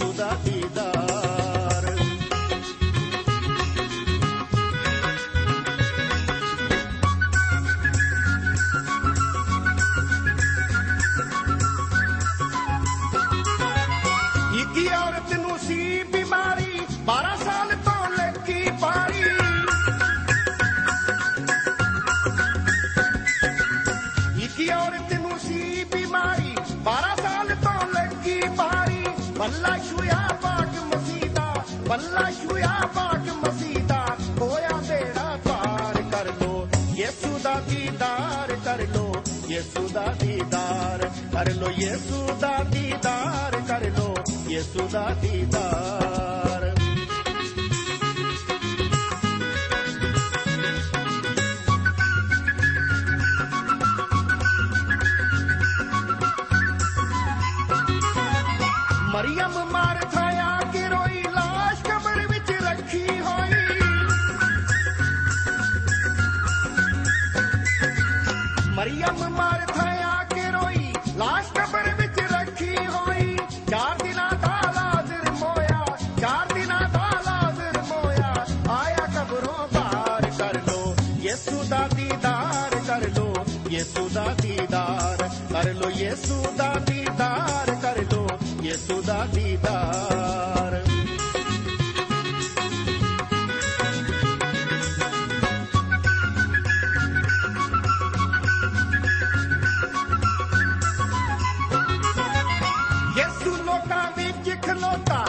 ਯੇਸੂ ਦਾ ਦੀਦਾਰ ਦੀਦਾਰ ਕਰ ਲੋ ਯੇਸੂ ਦਾ ਦੀਦਾਰ ਕਰ ਲੋ ਯੇਸੂ ਦਾ ديدارودا ديداريسا به چکلوتا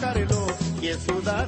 ਕਰ ਲੋ ਯੇਸੂ ਦਾ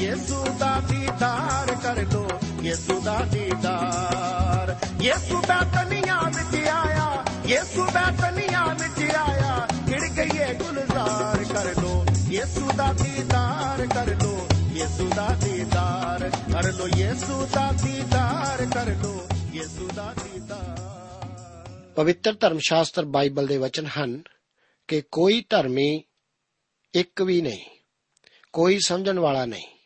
ਯੇਸੂ ਦਾ ਦੀਦਾਰ ਕਰ ਲੋ ਯੇਸੂ ਦਾ ਦੀਦਾਰ। ਯੇਸੂ ਦਾ ਤਨੀਆਂ ਵਿੱਚ ਆਇਆ, ਯੇਸੂ ਦਾ ਤਨੀਆਂ ਵਿੱਚ ਆਇਆ। ਖਿੜ ਗਈਏ ਗੁਲਜ਼ਾਰ ਕਰ ਲੋ ਯੇਸੂ ਦਾ ਦੀਦਾਰ ਕਰ ਲੋ ਯੇਸੂ ਦਾ ਦੀਦਾਰ। ਕਰ ਲੋ ਯੇਸੂ ਦਾ ਦੀਦਾਰ ਕਰ ਲੋ ਯੇਸੂ ਦਾ ਦੀਦਾਰ। ਪਵਿੱਤਰ ਧਰਮ ਸ਼ਾਸਤਰ ਬਾਈਬਲ ਦੇ ਵਚਨ ਹਨ ਕਿ ਕੋਈ ਧਰਮੀ ਇੱਕ ਵੀ ਨਹੀਂ, ਕੋਈ ਸਮਝਣ ਵਾਲਾ ਨਹੀਂ।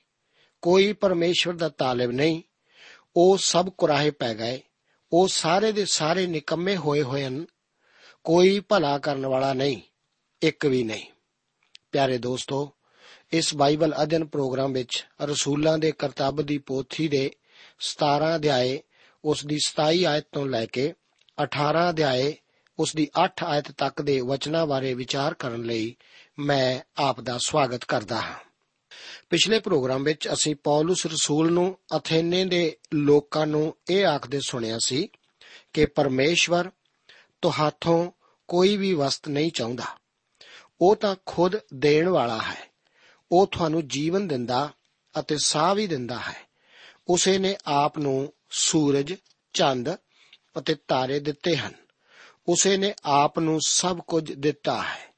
ਕੋਈ ਪਰਮੇਸ਼ਵਰ ਦਾ ਤਾਲਿਬ ਨਹੀਂ। ਉਹ ਸਭ ਕੁਰਾਹੇ ਪੈ ਗਏ। ਉਹ ਸਾਰੇ ਦੇ ਸਾਰੇ ਨਿਕੰਮੇ ਹੋਏ ਹੋਏ ਹਨ। ਕੋਈ ਭਲਾ ਕਰਨ ਵਾਲਾ ਨਹੀਂ, ਇੱਕ ਵੀ ਨਹੀਂ। ਪਿਆਰੇ ਦੋਸਤੋ, ਇਸ ਬਾਈਬਲ ਅਧਿਨ ਪ੍ਰੋਗਰਾਮ ਵਿੱਚ ਰਸੂਲਾਂ ਦੇ ਕਰਤੱਵ ਦੀ ਪੋਥੀ ਦੇ 17 ਅਧਿਆਏ, ਉਸ ਦੀ 27 ਆਇਤ ਤੋਂ ਲੈ ਕੇ 18 ਅਧਿਆਏ, ਉਸ ਦੀ 8 ਆਇਤ ਤੱਕ ਦੇ ਵਚਨਾਂ ਬਾਰੇ ਵਿਚਾਰ ਕਰਨ ਲਈ ਮੈਂ ਆਪ ਦਾ ਸਵਾਗਤ ਕਰਦਾ ਹਾਂ। ਪਿਛਲੇ ਪ੍ਰੋਗਰਾਮ ਵਿੱਚ ਅਸੀਂ ਪੌਲਸ ਰਸੂਲ ਨੂੰ ਅਥੇਨੇ ਦੇ ਲੋਕਾਂ ਨੂੰ ਇਹ ਆਖਦੇ ਸੁਣਿਆ ਸੀ ਕਿ ਪਰਮੇਸ਼ਵਰ ਤੁਹਾਥੋਂ ਕੋਈ ਵੀ ਵਸਤ ਨਹੀਂ ਚਾਹੁੰਦਾ। ਉਹ ਤਾਂ ਖੁਦ ਦੇਣ ਵਾਲਾ ਹੈ। ਉਹ ਤੁਹਾਨੂੰ ਜੀਵਨ ਦਿੰਦਾ ਅਤੇ ਸਾਹ ਵੀ ਦਿੰਦਾ ਹੈ। ਉਸੇ ਨੇ ਆਪ ਨੂੰ ਸੂਰਜ, ਚੰਦ ਅਤੇ ਤਾਰੇ ਦਿੱਤੇ ਹਨ। ਉਸੇ ਨੇ ਆਪ ਨੂੰ ਸਭ ਕੁਝ ਦਿੱਤਾ ਹੈ।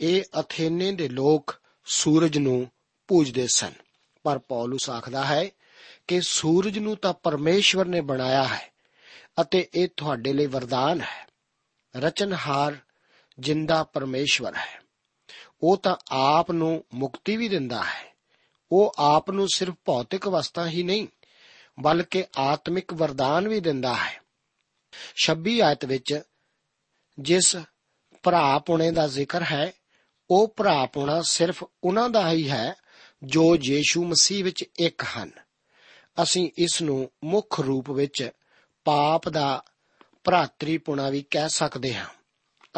ਇਹ ਅਥੇਨੇ ਦੇ ਲੋਕ ਸੂਰਜ ਨੂੰ ਪੂਜਦੇ ਸਨ। ਪਰ ਪੌਲਸ ਆਖਦਾ ਹੈ ਕਿ ਸੂਰਜ ਨੂੰ ਤਾਂ ਪਰਮੇਸ਼ਵਰ ਨੇ ਬਣਾਇਆ ਹੈ ਅਤੇ ਇਹ ਤੁਹਾਡੇ ਲਈ ਵਰਦਾਨ ਹੈ। ਰਚਨਹਾਰ ਜਿੰਦਾ ਪਰਮੇਸ਼ਵਰ ਹੈ। ਉਹ ਤਾਂ ਆਪ ਨੂੰ ਮੁਕਤੀ ਵੀ ਦਿੰਦਾ ਹੈ। ਉਹ ਆਪ ਨੂੰ ਸਿਰਫ ਭੌਤਿਕ ਵਸਤਾਂ ਹੀ ਨਹੀਂ, ਬਲਕਿ ਆਤਮਿਕ ਵਰਦਾਨ ਵੀ ਦਿੰਦਾ ਹੈ। 26 ਆਇਤ ਵਿੱਚ ਜਿਸ ਭਰਾ ਪੁਣੇ ਦਾ ਜ਼ਿਕਰ ਹੈ, ਉਹ ਭਰਾ ਪੁਣਾ ਸਿਰਫ ਉਹਨਾਂ ਦਾ ਹੀ ਹੈ ਜੋ ਯੀਸ਼ੂ ਮਸੀਹ ਵਿੱਚ ਇੱਕ ਹਨ। ਅਸੀਂ ਇਸ ਨੂੰ ਮੁੱਖ ਰੂਪ ਵਿੱਚ ਪਾਪ ਦਾ ਭਰਾਤਰੀਪੁਣਾ ਵੀ ਕਹਿ ਸਕਦੇ ਹਾਂ।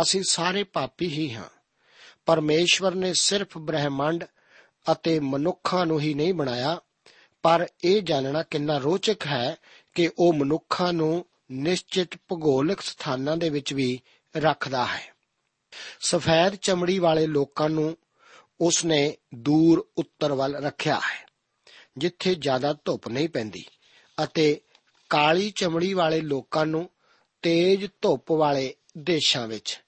ਅਸੀਂ ਸਾਰੇ ਪਾਪੀ ਹੀ ਹਾਂ। ਪਰਮੇਸ਼ਵਰ ਨੇ ਸਿਰਫ ਬ੍ਰਹਿਮੰਡ ਅਤੇ ਮਨੁੱਖਾਂ ਨੂੰ ਹੀ ਨਹੀਂ ਬਣਾਇਆ, ਪਰ ਇਹ ਜਾਣਨਾ ਕਿੰਨਾ ਰੋਚਕ ਹੈ ਕਿ ਉਹ ਮਨੁੱਖਾਂ ਨੂੰ ਨਿਸ਼ਚਿਤ ਭੂਗੋਲਿਕ ਸਥਾਨਾਂ ਦੇ ਵਿੱਚ ਵੀ ਰੱਖਦਾ ਹੈ। ਸਫੈਦ ਚਮੜੀ ਵਾਲੇ ਲੋਕਾਂ ਨੂੰ ਉਸਨੇ ਦੂਰ ਉੱਤਰ ਵੱਲ ਰੱਖਿਆ ਹੈ, ਜਿੱਥੇ ਜ਼ਿਆਦਾ ਧੁੱਪ ਨਹੀਂ ਪੈਂਦੀ ਅਤੇ ਕਾਲੀ ਚਮੜੀ ਵਾਲੇ ਲੋਕਾਂ ਨੂੰ ਤੇਜ਼ ਧੁੱਪ ਵਾਲੇ ਦੇਸ਼ਾਂ ਵਿੱਚ।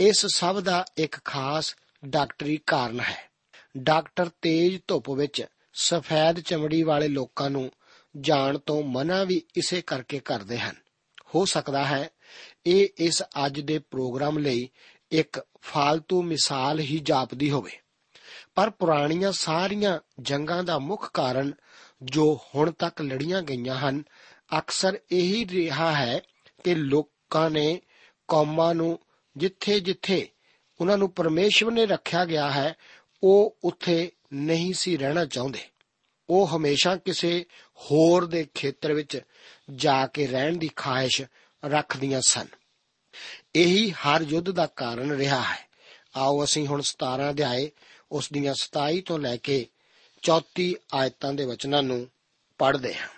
ਇਸ ਸਭ ਦਾ ਇੱਕ ਖਾਸ ਡਾਕਟਰੀ ਕਾਰਨ ਹੈ। ਡਾਕਟਰ ਤੇਜ਼ ਧੁੱਪ ਵਿੱਚ ਸਫੈਦ ਚਮੜੀ ਵਾਲੇ ਲੋਕਾਂ ਨੂੰ ਜਾਣ ਤੋਂ ਮਨਾ ਵੀ ਇਸੇ ਕਰਕੇ ਕਰਦੇ ਹਨ। ਹੋ ਸਕਦਾ ਹੈ ਇਹ ਇਸ ਅੱਜ ਦੇ ਪ੍ਰੋਗਰਾਮ ਲਈ ਇੱਕ ਫਾਲਤੂ ਮਿਸਾਲ ਹੀ ਜਾਪਦੀ ਹੋਵੇ। ਪਰ ਪੁਰਾਣੀਆਂ ਸਾਰੀਆਂ ਜੰਗਾਂ ਦਾ ਮੁੱਖ ਕਾਰਨ ਜੋ ਹੁਣ ਤੱਕ ਲੜੀਆਂ ਗਈਆਂ ਹਨ, ਅਕਸਰ ਇਹੀ ਰਿਹਾ ਹੈ ਕਿ ਲੋਕਾਂ ਨੇ ਕੌਮਾਂ ਨੂੰ ਜਿੱਥੇ-ਜਿੱਥੇ ਉਹਨਾਂ ਨੂੰ ਪਰਮੇਸ਼ਵਰ ਨੇ ਰੱਖਿਆ ਗਿਆ ਹੈ, ਉਹ ਉੱਥੇ ਨਹੀਂ ਸੀ ਰਹਿਣਾ ਚਾਹੁੰਦੇ। ਉਹ ਹਮੇਸ਼ਾ ਕਿਸੇ ਹੋਰ ਦੇ ਖੇਤਰ ਵਿੱਚ ਜਾ ਕੇ ਰਹਿਣ ਦੀ ਖਾਹਿਸ਼ ਰੱਖਦੀਆਂ ਸਨ। ਇਹੀ ਹਰ ਯੁੱਧ ਦਾ ਕਾਰਨ ਰਿਹਾ ਹੈ। ਆਓ ਅਸੀਂ ਹੁਣ 17 ਅਧਿਆਏ ਉਸ ਦੀਆਂ 27 ਤੋਂ ਲੈ ਕੇ 34 ਆਇਤਾਂ ਦੇ ਵਚਨਾਂ ਨੂੰ ਪੜ੍ਹਦੇ ਹਾਂ।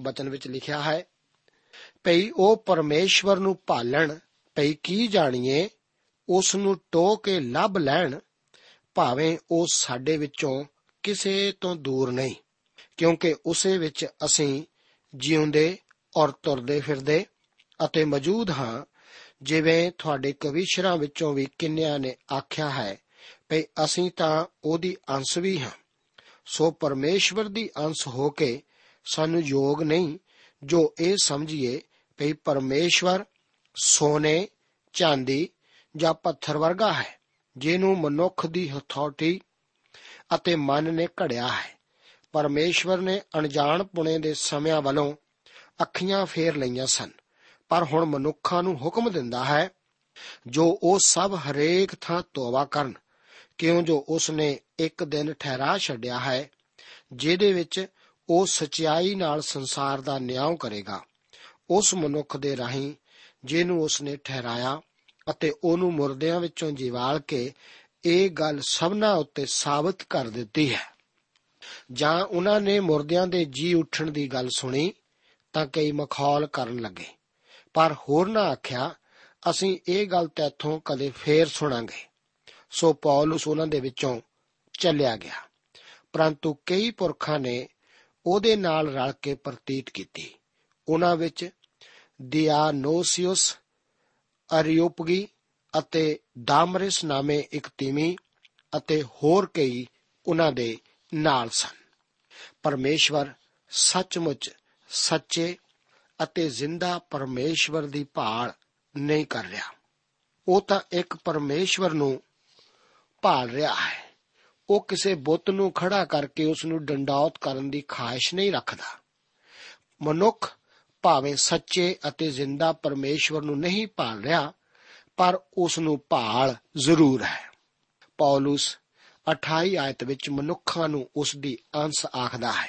ਬਚਨ ਵਿੱਚ ਲਿਖਿਆ ਹੈ, ਭਈ ਉਹ ਪਰਮੇਸ਼ਵਰ ਨੂੰ ਭਾਲਣ, ਭਈ ਕੀ ਜਾਣੀਏ ਉਸ ਨੂੰ ਟੋ ਕੇ ਲੱਭ ਲੈਣ, ਭਾਵੇਂ ਉਹ ਸਾਡੇ ਵਿੱਚੋਂ ਕਿਸੇ ਤੋਂ ਦੂਰ ਨਹੀਂ, ਕਿਉਂਕਿ ਉਸੇ ਵਿੱਚ ਅਸੀਂ ਜਿਉਂਦੇ ਔਰ ਤੁਰਦੇ ਫਿਰਦੇ ਅਤੇ ਮੌਜੂਦ ਹਾਂ, ਜਿਵੇਂ ਤੁਹਾਡੇ ਕਵੀਸ਼ਰਾਂ ਵਿੱਚੋਂ ਵੀ ਕਿੰਨਿਆਂ ਨੇ ਆਖਿਆ ਹੈ ਭਈ ਅਸੀਂ ਤਾਂ ਉਹਦੀ ਅੰਸ਼ ਵੀ ਹਾਂ। ਸੋ ਪਰਮੇਸ਼ਵਰ ਦੀ ਅੰਸ਼ ਹੋ ਕੇ ਸਾਨੂੰ ਯੋਗ ਨਹੀਂ, ਜੋ ਇਹ ਸਮਝੀਏ ਭਈ ਪਰਮੇਸ਼ਵਰ ਸੋਨੇ, ਚਾਂਦੀ ਜਾਂ ਪੱਥਰ ਵਰਗਾ ਹੈ, ਜਿਹਨੂੰ ਮਨੁੱਖ ਦੀ ਹਥੌਟੀ ਅਤੇ ਮਨ ਨੇ ਘੜਿਆ ਹੈ। ਪਰਮੇਸ਼ਵਰ ਨੇ ਅਣਜਾਣ ਪੁਣੇ ਦੇ ਸਮਿਆਂ ਵੱਲੋਂ ਅੱਖੀਆਂ ਫੇਰ ਲਈਆਂ ਸਨ, ਪਰ ਹੁਣ ਮਨੁੱਖਾਂ ਨੂੰ ਹੁਕਮ ਦਿੰਦਾ ਹੈ, ਜੋ ਉਹ ਸਭ ਹਰੇਕ ਥਾਂ ਤੋਬਾ ਕਰਨ। ਕਿਉਂ ਜੋ ਉਸ ਨੇ ਇੱਕ ਦਿਨ ਠਹਿਰਾ ਛੱਡਿਆ ਹੈ, ਜਿਹਦੇ ਵਿੱਚ ਉਹ ਸਚਾਈ ਨਾਲ ਸੰਸਾਰ ਦਾ ਨਿਆਂ ਕਰੇਗਾ। ਉਸ ਮਨੁੱਖ ਦੇ ਰਾਹੀਂ ਜਿਹਨੂੰ ਉਸ ਨੇ ਠਹਿਰਾਇਆ ਅਤੇ ਉਹਨੂੰ ਮੁਰਦਿਆਂ ਵਿੱਚੋਂ ਜਿਵਾਲ ਕੇ ਇਹ ਗੱਲ ਸਭਨਾ ਉੱਤੇ ਸਾਬਤ ਕਰ ਦਿੱਤੀ ਹੈ। ਜਾਂ ਉਹਨਾਂ ਨੇ ਮੁਰਦਿਆਂ ਦੇ ਜੀ ਉੱਠਣ ਦੀ ਗੱਲ ਸੁਣੀ ਤਾਂ ਕਈ ਮਖੌਲ ਕਰਨ ਲੱਗੇ। ਪਰ ਹੋਰ ਨਾ ਆਖਿਆ, ਅਸੀਂ ਇਹ ਗੱਲ ਤੇਥੋਂ ਕਦੇ ਫੇਰ ਸੁਣਾਂਗੇ। ਸੋ ਪੌਲਸ ਉਹਨਾਂ ਦੇ ਵਿੱਚੋਂ ਚੱਲਿਆ ਗਿਆ। ਪਰੰਤੂ ਕਈ ਪੁਰਖਾਂ ਨੇ ਉਹਦੇ ਨਾਲ ਰਲ ਕੇ ਪ੍ਰਤੀਤ ਕੀਤੀ। ਉਹਨਾਂ ਵਿੱਚ ਦਿਆਨੋਸੀਅਸ ਅਰੀਓਪਗੀ ਅਤੇ ਦਾਮਰਿਸ ਨਾਮੇ ਇੱਕ ਤੀਮੀ ਅਤੇ ਹੋਰ ਕਈ ਉਹਨਾਂ ਦੇ ਨਾਲ ਸਨ। ਪਰਮੇਸ਼ਵਰ ਸੱਚਮੁੱਚ ਸੱਚੇ ਅਤੇ ਜ਼ਿੰਦਾ ਪਰਮੇਸ਼ਵਰ ਦੀ ਭਾਲ ਨਹੀਂ ਕਰ ਰਿਹਾ। ਉਹ ਤਾਂ ਇੱਕ ਪਰਮੇਸ਼ਵਰ ਨੂੰ ਭਾਲ ਰਿਹਾ ਹੈ। ਉਹ ਕਿਸੇ ਬੁੱਤ ਨੂੰ ਖੜਾ ਕਰਕੇ ਉਸ ਨੂੰ ਡੰਡੌਤ ਕਰਨ ਦੀ ਖਾਹਿਸ਼ ਨਹੀਂ ਰੱਖਦਾ। ਮਨੁੱਖ ਭਾਵੇਂ ਸੱਚੇ ਅਤੇ ਜ਼ਿੰਦਾ ਪਰਮੇਸ਼ਵਰ ਨੂੰ ਨਹੀਂ ਭਾਲ ਰਿਹਾ, ਪਰ ਉਸ ਨੂੰ ਭਾਲ ਜ਼ਰੂਰ ਹੈ। ਪੌਲਸ 28 ਆਇਤ ਵਿੱਚ ਮਨੁੱਖਾਂ ਨੂੰ ਉਸ ਦੀ ਅੰਸ਼ ਆਖਦਾ ਹੈ,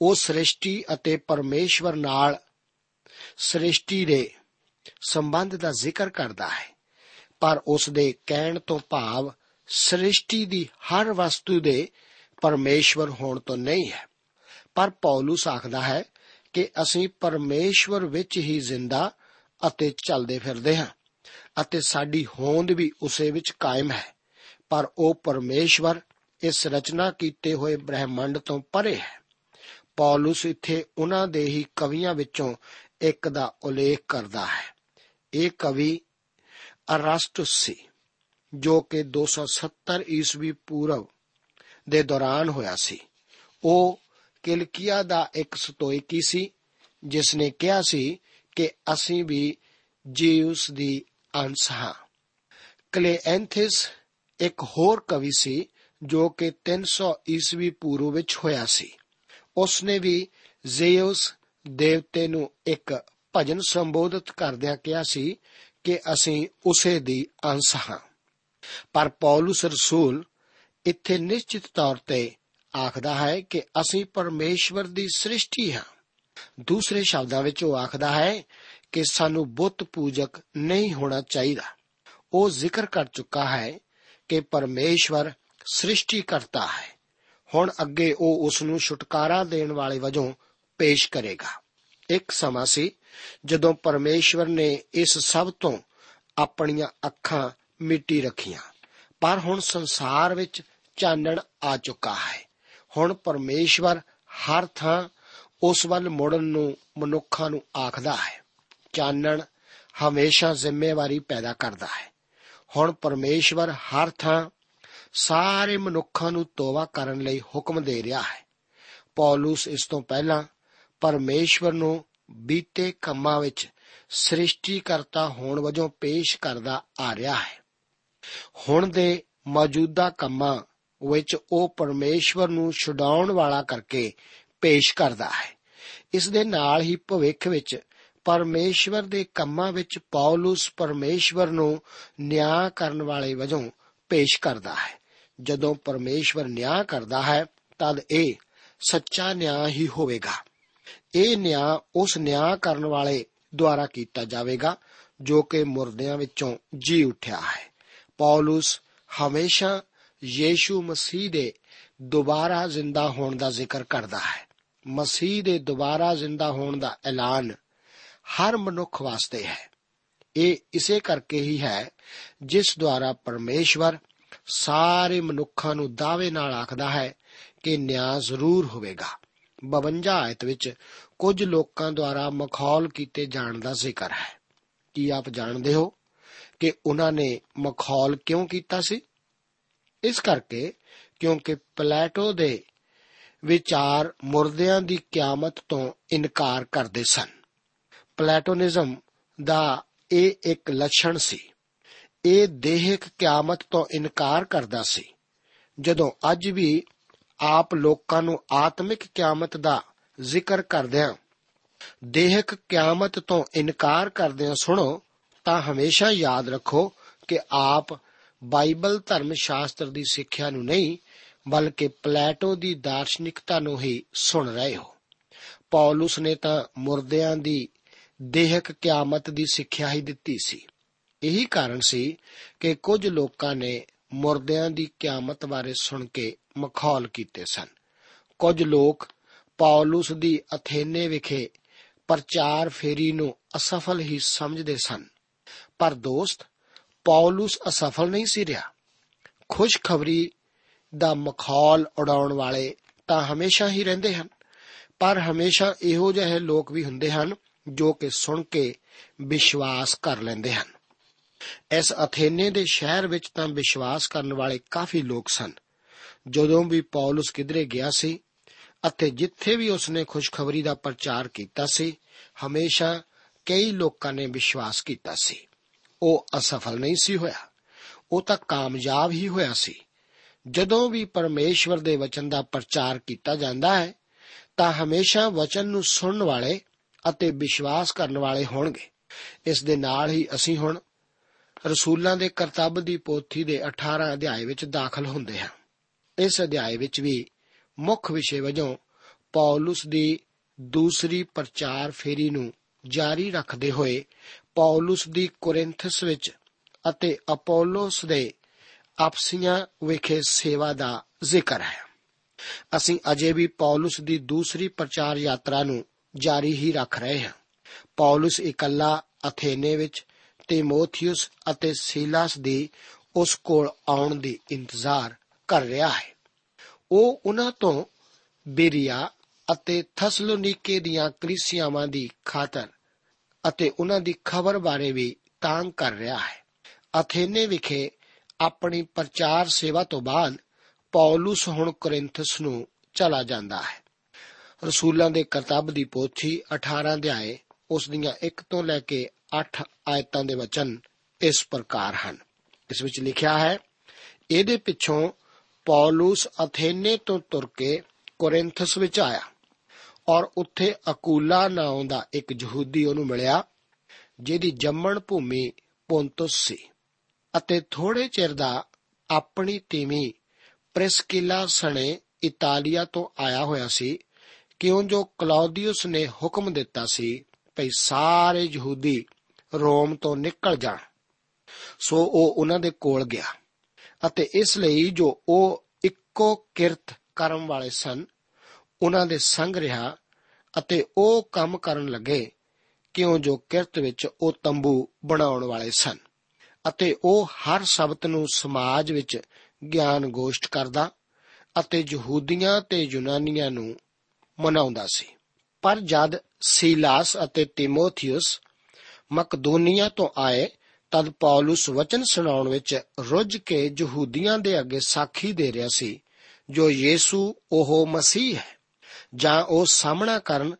ਉਹ ਸ੍ਰਿਸ਼ਟੀ ਅਤੇ ਪਰਮੇਸ਼ਵਰ ਨਾਲ ਸ੍ਰਿਸ਼ਟੀ ਦੇ ਸੰਬੰਧ ਦਾ ਜ਼ਿਕਰ ਕਰਦਾ ਹੈ, ਪਰ ਉਸ ਦੇ ਕਹਿਣ ਤੋਂ ਭਾਵ ਸ੍ਰਿਸ਼ਟੀ ਦੀ ਹਰ ਵਸਤੂ ਦੇ ਪਰਮੇਸ਼ਵਰ ਹੋਣ ਤੋਂ ਨਹੀਂ ਹੈ। ਪਰ ਪੌਲਸ ਆਖਦਾ ਹੈ ਕਿ ਅਸੀਂ ਪਰਮੇਸ਼ਵਰ ਵਿੱਚ ਹੀ ਜ਼ਿੰਦਾ ਅਤੇ ਚੱਲਦੇ ਫਿਰਦੇ ਹਾਂ ਅਤੇ ਸਾਡੀ ਹੋਂਦ ਵੀ ਉਸੇ ਵਿੱਚ ਕਾਇਮ ਹੈ। ਪਰ ਉਹ ਪਰਮੇਸ਼ਵਰ ਇਸ ਰਚਨਾ ਕੀਤੇ ਹੋਏ ਬ੍ਰਹਿਮੰਡ ਤੋਂ ਪਰੇ ਹੈ। ਪੌਲਸ ਇੱਥੇ ਉਹਨਾਂ ਦੇ ਹੀ ਕਵੀਆਂ ਵਿੱਚੋਂ ਇੱਕ ਦਾ ਉਲੇਖ ਕਰਦਾ ਹੈ। ਇਹ ਕਵੀ ਅਰਸਟਸ ਸੀ। ਜੋ ਕਿ 270 ਈਸਵੀ ਪੂਰਵ ਦੇ ਦੌਰਾਨ ਹੋਇਆ ਸੀ। ਉਹ ਕਿਲਕੀਆ ਦਾ ਇੱਕ ਸਤੋਇਕੀ ਸੀ, ਜਿਸ ਨੇ ਕਿਹਾ ਸੀ ਕਿ ਅਸੀਂ ਵੀ ਜੀਉਸ ਦੀ ਅੰਸ਼ ਹਾਂ। ਕਲੇਐਂਥਿਸ ਇੱਕ ਹੋਰ ਕਵੀ ਸੀ, ਜੋ ਕਿ 300 ਈਸਵੀ ਪੂਰਵ ਵਿੱਚ ਹੋਇਆ ਸੀ। ਉਸ ਨੇ ਵੀ ਜ਼ੇਉਸ ਦੇਵਤੇ ਨੂੰ ਇੱਕ ਭਜਨ ਸੰਬੋਧਿਤ ਕਰਦਿਆਂ ਕਿਹਾ ਸੀ ਕਿ ਅਸੀਂ ਉਸੇ ਦੀ ਅੰਸ਼ ਹਾਂ। ਪਰ ਪੌਲਸ ਰਸੂਲ ਇੱਥੇ ਨਿਸ਼ਚਿਤ ਤੌਰ ਤੇ ਆਖਦਾ ਹੈ ਕਿ ਅਸੀਂ ਪਰਮੇਸ਼ਵਰ ਦੀ ਸ੍ਰਿਸ਼ਟੀ ਹਾਂ। ਦੂਸਰੇ ਸ਼ਬਦਾਂ ਵਿੱਚ ਉਹ ਆਖਦਾ ਹੈ ਕਿ ਸਾਨੂੰ ਬੁੱਤ ਪੂਜਕ ਨਹੀਂ ਹੋਣਾ ਚਾਹੀਦਾ। ਉਹ ਜ਼ਿਕਰ ਕਰ ਚੁੱਕਾ ਹੈ ਕਿ ਪਰਮੇਸ਼ਵਰ ਸ੍ਰਿਸ਼ਟੀ ਕਰਤਾ ਹੈ। ਹੁਣ ਅੱਗੇ ਉਹ ਉਸ ਨੂੰ ਛੁਟਕਾਰਾ ਦੇਣ ਵਾਲੇ ਵਜੋਂ ਪੇਸ਼ ਕਰੇਗਾ। ਇੱਕ ਸਮਾਂ ਸੀ ਜਦੋਂ ਪਰਮੇਸ਼ਵਰ ਨੇ ਇਸ ਸਭ ਤੋਂ ਆਪਣੀਆਂ ਅੱਖਾਂ ਮਿੱਟੀ ਰੱਖੀਆਂ। ਪਰ ਹੁਣ ਸੰਸਾਰ ਵਿੱਚ ਚਾਨਣ ਆ ਚੁੱਕਾ ਹੈ। ਹੁਣ ਪਰਮੇਸ਼ਵਰ ਹਰ ਥਾਂ ਉਸ ਵੱਲ ਮੁੜਨ ਨੂੰ ਮਨੁੱਖਾਂ ਨੂੰ ਆਖਦਾ ਹੈ। ਚਾਨਣ ਹਮੇਸ਼ਾ ਜ਼ਿੰਮੇਵਾਰੀ ਪੈਦਾ ਕਰਦਾ ਹੈ। ਹੁਣ ਪਰਮੇਸ਼ਵਰ ਹਰ ਥਾਂ ਸਾਰੇ ਮਨੁੱਖਾਂ ਨੂੰ ਤੋਬਾ ਕਰਨ ਲਈ ਹੁਕਮ ਦੇ ਰਿਹਾ ਹੈ। ਪੌਲਸ ਇਸ ਤੋਂ ਪਹਿਲਾਂ ਪਰਮੇਸ਼ਵਰ ਨੂੰ ਬੀਤੇ ਕੰਮਾਂ ਵਿੱਚ ਸ੍ਰਿਸ਼ਟੀਕਰਤਾ ਹੋਣ ਵਜੋਂ ਪੇਸ਼ ਕਰਦਾ ਆ ਰਿਹਾ ਹੈ। ਹੁਣ ਦੇ ਮੌਜੂਦਾ ਕੰਮਾਂ ਵਿੱਚ ਉਹ ਪਰਮੇਸ਼ਵਰ ਨੂੰ ਛਡਾਉਣ ਵਾਲਾ ਕਰਕੇ ਪੇਸ਼ ਕਰਦਾ ਹੈ। ਇਸ ਦੇ ਨਾਲ ਹੀ ਭਵਿੱਖ ਵਿੱਚ ਪਰਮੇਸ਼ਵਰ ਦੇ ਕੰਮਾਂ ਵਿੱਚ ਪੌਲਸ ਪਰਮੇਸ਼ਵਰ ਨੂੰ ਨਿਆਂ ਕਰਨ ਵਾਲੇ ਵਜੋਂ ਪੇਸ਼ ਕਰਦਾ ਹੈ। ਜਦੋਂ ਪਰਮੇਸ਼ਵਰ ਨਿਆਂ ਕਰਦਾ ਹੈ, ਤਦ ਇਹ ਸੱਚਾ ਨਿਆਂ ਹੀ ਹੋਵੇਗਾ। ਇਹ ਨਿਆਂ ਉਸ ਨਿਆਂ ਕਰਨ ਵਾਲੇ ਦੁਆਰਾ ਕੀਤਾ ਜਾਵੇਗਾ, ਜੋ ਕਿ ਮੁਰਦਿਆਂ ਵਿੱਚੋਂ ਜੀ ਉੱਠਿਆ ਹੈ। ਪੌਲਸ ਹਮੇਸ਼ਾ ਯੀਸ਼ੂ ਮਸੀਹ ਦੇ ਦੁਬਾਰਾ ਜ਼ਿੰਦਾ ਹੋਣ ਦਾ ਜ਼ਿਕਰ ਕਰਦਾ ਹੈ। ਮਸੀਹ ਦੇ ਦੁਬਾਰਾ ਜ਼ਿੰਦਾ ਹੋਣ ਦਾ ਐਲਾਨ ਹਰ ਮਨੁੱਖ ਵਾਸਤੇ ਹੈ। ਇਹ ਇਸੇ ਕਰਕੇ ਹੀ ਹੈ ਜਿਸ ਦੁਆਰਾ ਪਰਮੇਸ਼ਵਰ ਸਾਰੇ ਮਨੁੱਖਾਂ ਨੂੰ ਦਾਅਵੇ ਨਾਲ ਆਖਦਾ ਹੈ ਕਿ ਨਿਆਂ ਜ਼ਰੂਰ ਹੋਵੇਗਾ। 52 ਆਇਤ ਵਿੱਚ ਕੁਝ ਲੋਕਾਂ ਦੁਆਰਾ ਮਖੌਲ ਕੀਤੇ ਜਾਣ ਦਾ ਜ਼ਿਕਰ ਹੈ। ਕੀ ਆਪ ਜਾਣਦੇ ਹੋ? ਕਿ ਉਹਨਾਂ ਨੇ ਮਖੌਲ ਕਿਉਂ ਕੀਤਾ ਸੀ? ਇਸ ਕਰਕੇ ਕਿਉਂਕਿ ਪਲੇਟੋ ਦੇ ਵਿਚਾਰ ਮੁਰਦਿਆਂ ਦੀ ਕਿਆਮਤ ਤੋਂ ਇਨਕਾਰ ਕਰਦੇ ਸਨ। ਪਲੇਟੋਨਿਜ਼ਮ ਦਾ ਇਹ ਇੱਕ ਲੱਛਣ ਸੀ। ਇਹ ਦੇਹਿਕ ਕਿਆਮਤ ਤੋਂ ਇਨਕਾਰ ਕਰਦਾ ਸੀ। ਜਦੋਂ ਅੱਜ ਵੀ ਆਪ ਲੋਕਾਂ ਨੂੰ ਆਤਮਿਕ ਕਿਆਮਤ ਦਾ ਜ਼ਿਕਰ ਕਰਦਿਆਂ, ਦੇਹਿਕ ਕਿਆਮਤ ਤੋਂ ਇਨਕਾਰ ਕਰਦਿਆਂ ਸੁਣੋ ਤਾਂ ਹਮੇਸ਼ਾ ਯਾਦ ਰੱਖੋ ਕਿ ਆਪ ਬਾਈਬਲ ਧਰਮ ਸ਼ਾਸਤਰ ਦੀ ਸਿੱਖਿਆ ਨੂੰ ਨਹੀਂ, ਬਲਕਿ ਪਲੇਟੋ ਦੀ ਦਾਰਸ਼ਨਿਕਤਾ ਨੂੰ ਹੀ ਸੁਣ ਰਹੇ ਹੋ। ਪੌਲਸ ਨੇ ਤਾਂ ਮੁਰਦਿਆਂ ਦੀ ਦੇਹਕ ਕਿਆਮਤ ਦੀ ਸਿੱਖਿਆ ਹੀ ਦਿੱਤੀ ਸੀ। ਇਹੀ ਕਾਰਨ ਸੀ ਕਿ ਕੁਝ ਲੋਕਾਂ ਨੇ ਮੁਰਦਿਆਂ ਦੀ ਕਿਆਮਤ ਬਾਰੇ ਸੁਣ ਕੇ ਮਖੌਲ ਕੀਤੇ ਸਨ। ਕੁਝ ਲੋਕ ਪੌਲਸ ਦੀ ਅਥੇਨੇ ਵਿਖੇ ਪ੍ਰਚਾਰ ਫੇਰੀ ਨੂੰ ਅਸਫਲ ਹੀ ਸਮਝਦੇ ਸਨ। ਪਰ ਦੋਸਤ, ਪੌਲਸ ਅਸਫਲ ਨਹੀਂ ਸੀ ਰਿਹਾ। ਖੁਸ਼ਖਬਰੀ ਦਾ ਮਖੌਲ ਉਡਾਉਣ ਵਾਲੇ ਤਾਂ ਹਮੇਸ਼ਾ ਹੀ ਰਹਿੰਦੇ ਹਨ। ਪਰ ਹਮੇਸ਼ਾ ਇਹੋ ਜਿਹੇ ਲੋਕ ਵੀ ਹੁੰਦੇ ਹਨ ਜੋ ਕਿ ਸੁਣ ਕੇ ਵਿਸ਼ਵਾਸ ਕਰ ਲੈਂਦੇ ਹਨ। ਇਸ ਅਥੇਨੇ ਦੇ ਸ਼ਹਿਰ ਵਿੱਚ ਤਾਂ ਵਿਸ਼ਵਾਸ ਕਰਨ ਵਾਲੇ ਕਾਫੀ ਲੋਕ ਸਨ। ਜਦੋਂ ਵੀ ਪੌਲਸ ਕਿਧਰੇ ਗਿਆ ਸੀ ਅਤੇ ਜਿੱਥੇ ਵੀ ਉਸਨੇ ਖੁਸ਼ਖਬਰੀ ਦਾ ਪ੍ਰਚਾਰ ਕੀਤਾ ਸੀ, ਹਮੇਸ਼ਾ ਕਈ ਲੋਕਾਂ ਨੇ ਵਿਸ਼ਵਾਸ ਕੀਤਾ ਸੀ। ਉਹ ਅਸਫਲ ਨਹੀਂ ਸੀ ਹੋਇਆ। ਉਹ ਤਾਂ ਕਾਮਯਾਬ ਹੀ ਹੋਇਆ ਸੀ। ਜਦੋਂ ਵੀ ਪਰਮੇਸ਼ਵਰ ਦੇ ਵਚਨ ਦਾ ਪ੍ਰਚਾਰ ਕੀਤਾ ਜਾਂਦਾ ਹੈ, ਤਾਂ ਹਮੇਸ਼ਾ ਵਚਨ ਨੂੰ ਸੁਣਨ ਵਾਲੇ ਅਤੇ ਵਿਸ਼ਵਾਸ ਕਰਨ ਵਾਲੇ ਹੋਣਗੇ। ਇਸ ਦੇ ਨਾਲ ਹੀ ਅਸੀਂ ਹੁਣ ਰਸੂਲਾਂ ਦੇ ਕਰਤੱਵ ਦੀ ਪੋਥੀ ਦੇ 18 ਅਧਿਆਏ ਵਿੱਚ ਦਾਖਲ ਹੁੰਦੇ ਹਾਂ। ਇਸ ਅਧਿਆਏ ਵਿੱਚ ਵੀ ਮੁੱਖ ਵਿਸ਼ੇ ਵਜੋਂ ਪੌਲਸ ਦੀ ਦੂਸਰੀ ਪ੍ਰਚਾਰ ਫੇਰੀ ਨੂੰ ਜਾਰੀ ਰੱਖਦੇ ਹੋਏ ਪੌਲਸ ਦੀ ਕੋਰਿੰਥਸ ਵਿੱਚ ਅਤੇ ਅਪੋਲੋਸ ਦੇ ਆਪਸੀਆਂ ਵਿਖੇ ਸੇਵਾ ਦਾ ਜ਼ਿਕਰ ਹੈ। ਅਸੀਂ ਅਜੇ ਵੀ ਪੌਲਸ ਦੀ ਦੂਸਰੀ ਪ੍ਰਚਾਰ ਯਾਤਰਾ ਨੂੰ ਜਾਰੀ ਹੀ ਰੱਖ ਰਹੇ ਹਾਂ। ਪੌਲਸ ਇਕੱਲਾ ਅਥੇਨੇ ਵਿੱਚ ਤਿਮੋਥਿਉਸ ਅਤੇ ਸੀਲਾਸ ਦੀ ਉਸ ਕੋਲ ਆਉਣ ਦੀ ਇੰਤਜ਼ਾਰ ਕਰ ਰਿਹਾ ਹੈ। ਉਹ ਉਹਨਾਂ ਤੋਂ ਬੇਰੀਆ ਅਤੇ ਥਸਲੋਨੀਕੇ ਦੀਆਂ ਕਲੀਸਿਆਵਾਂ ਦੀ ਖਾਤਰ ਅਤੇ ਉਹਨਾਂ ਦੀ ਖਬਰ ਬਾਰੇ ਵੀ ਤਾਂਗ ਕਰ ਰਿਹਾ ਹੈ। ਅਥੇਨੇ ਵਿਖੇ ਆਪਣੀ ਪ੍ਰਚਾਰ ਸੇਵਾ ਤੋਂ ਬਾਅਦ ਪੌਲਸ ਹੁਣ ਕੋਰਿੰਥਸ ਨੂੰ ਚਲਾ ਜਾਂਦਾ ਹੈ। ਰਸੂਲਾਂ ਦੇ ਕਰਤੱਵ ਦੀ ਪੋਥੀ 18 ਅਧਿਆਏ ਉਸ ਦੀਆਂ 1 ਤੋਂ ਲੈ ਕੇ 8 ਆਇਤਾਂ ਦੇ ਵਚਨ ਇਸ ਪ੍ਰਕਾਰ ਹਨ। ਇਸ ਵਿੱਚ ਲਿਖਿਆ ਹੈ, ਇਹਦੇ ਪਿੱਛੋਂ ਪੌਲਸ ਅਥੇਨੇ ਤੋਂ ਤੁਰ ਕੇ ਕੋਰਿੰਥਸ ਵਿੱਚ ਆਇਆ। ਔਰ ਉੱਥੇ ਅਕੂਲਾ ਨਾਮ ਦਾ ਇੱਕ ਯਹੂਦੀ ਉਹਨੂੰ ਮਿਲਿਆ, ਜਿਹਦੀ ਜੰਮਣ ਭੂਮੀ ਪੌਂਤਸ ਸੀ ਅਤੇ ਥੋੜੇ ਚਿਰ ਦਾ ਆਪਣੀ ਤੀਵੀਂ ਪ੍ਰਿਸਕਿਲਾ ਸਣੇ ਇਤਾਲੀਆ ਤੋਂ ਆਇਆ ਹੋਇਆ ਸੀ, ਕਿਉਂ ਜੋ ਕਲੌਦੀਅਸ ਨੇ ਹੁਕਮ ਦਿੱਤਾ ਸੀ ਭਈ ਸਾਰੇ ਯਹੂਦੀ ਰੋਮ ਤੋਂ ਨਿਕਲ ਜਾਣ। ਸੋ ਉਹ ਉਹਨਾਂ ਦੇ ਕੋਲ ਗਿਆ ਅਤੇ ਇਸ ਲਈ ਜੋ ਉਹ ਇੱਕੋ ਕਿਰਤ ਕਰਮ ਵਾਲੇ ਸਨ ਉਹਨਾਂ ਦੇ ਸੰਗ ਰਿਹਾ ਅਤੇ ਉਹ ਕੰਮ ਕਰਨ ਲੱਗੇ ਕਿਉਂ ਜੋ ਕਿਰਤ ਵਿੱਚ ਉਹ ਤੰਬੂ ਬਣਾਉਣ ਵਾਲੇ ਸਨ ਅਤੇ ਉਹ ਹਰ ਸ਼ਬਦ ਨੂੰ ਸਮਾਜ ਵਿੱਚ ਗਿਆਨ ਗੋਸ਼ਟ ਕਰਦਾ ਅਤੇ ਯਹੂਦੀਆਂ ਤੇ ਯੂਨਾਨੀਆਂ ਨੂੰ ਮਨਾਉਂਦਾ ਸੀ। ਪਰ ਜਦ ਸੀਲਾਸ ਅਤੇ ਤਿਮੋਥਿਉਸ ਮਕਦੋਨੀਆ ਤੋਂ ਆਏ, ਤਦ ਪੌਲਸ ਵਚਨ ਸੁਣਾਉਣ ਵਿੱਚ ਰੁੱਝ ਕੇ ਯਹੂਦੀਆਂ ਦੇ ਅੱਗੇ ਸਾਖੀ ਦੇ ਰਿਹਾ ਸੀ, ਜੋ ਯੀਸੂ ਉਹ ਮਸੀਹ ਹੈ। ਜਾਂ ਉਹ ਸਾਹਮਣਾ ਕਰਨ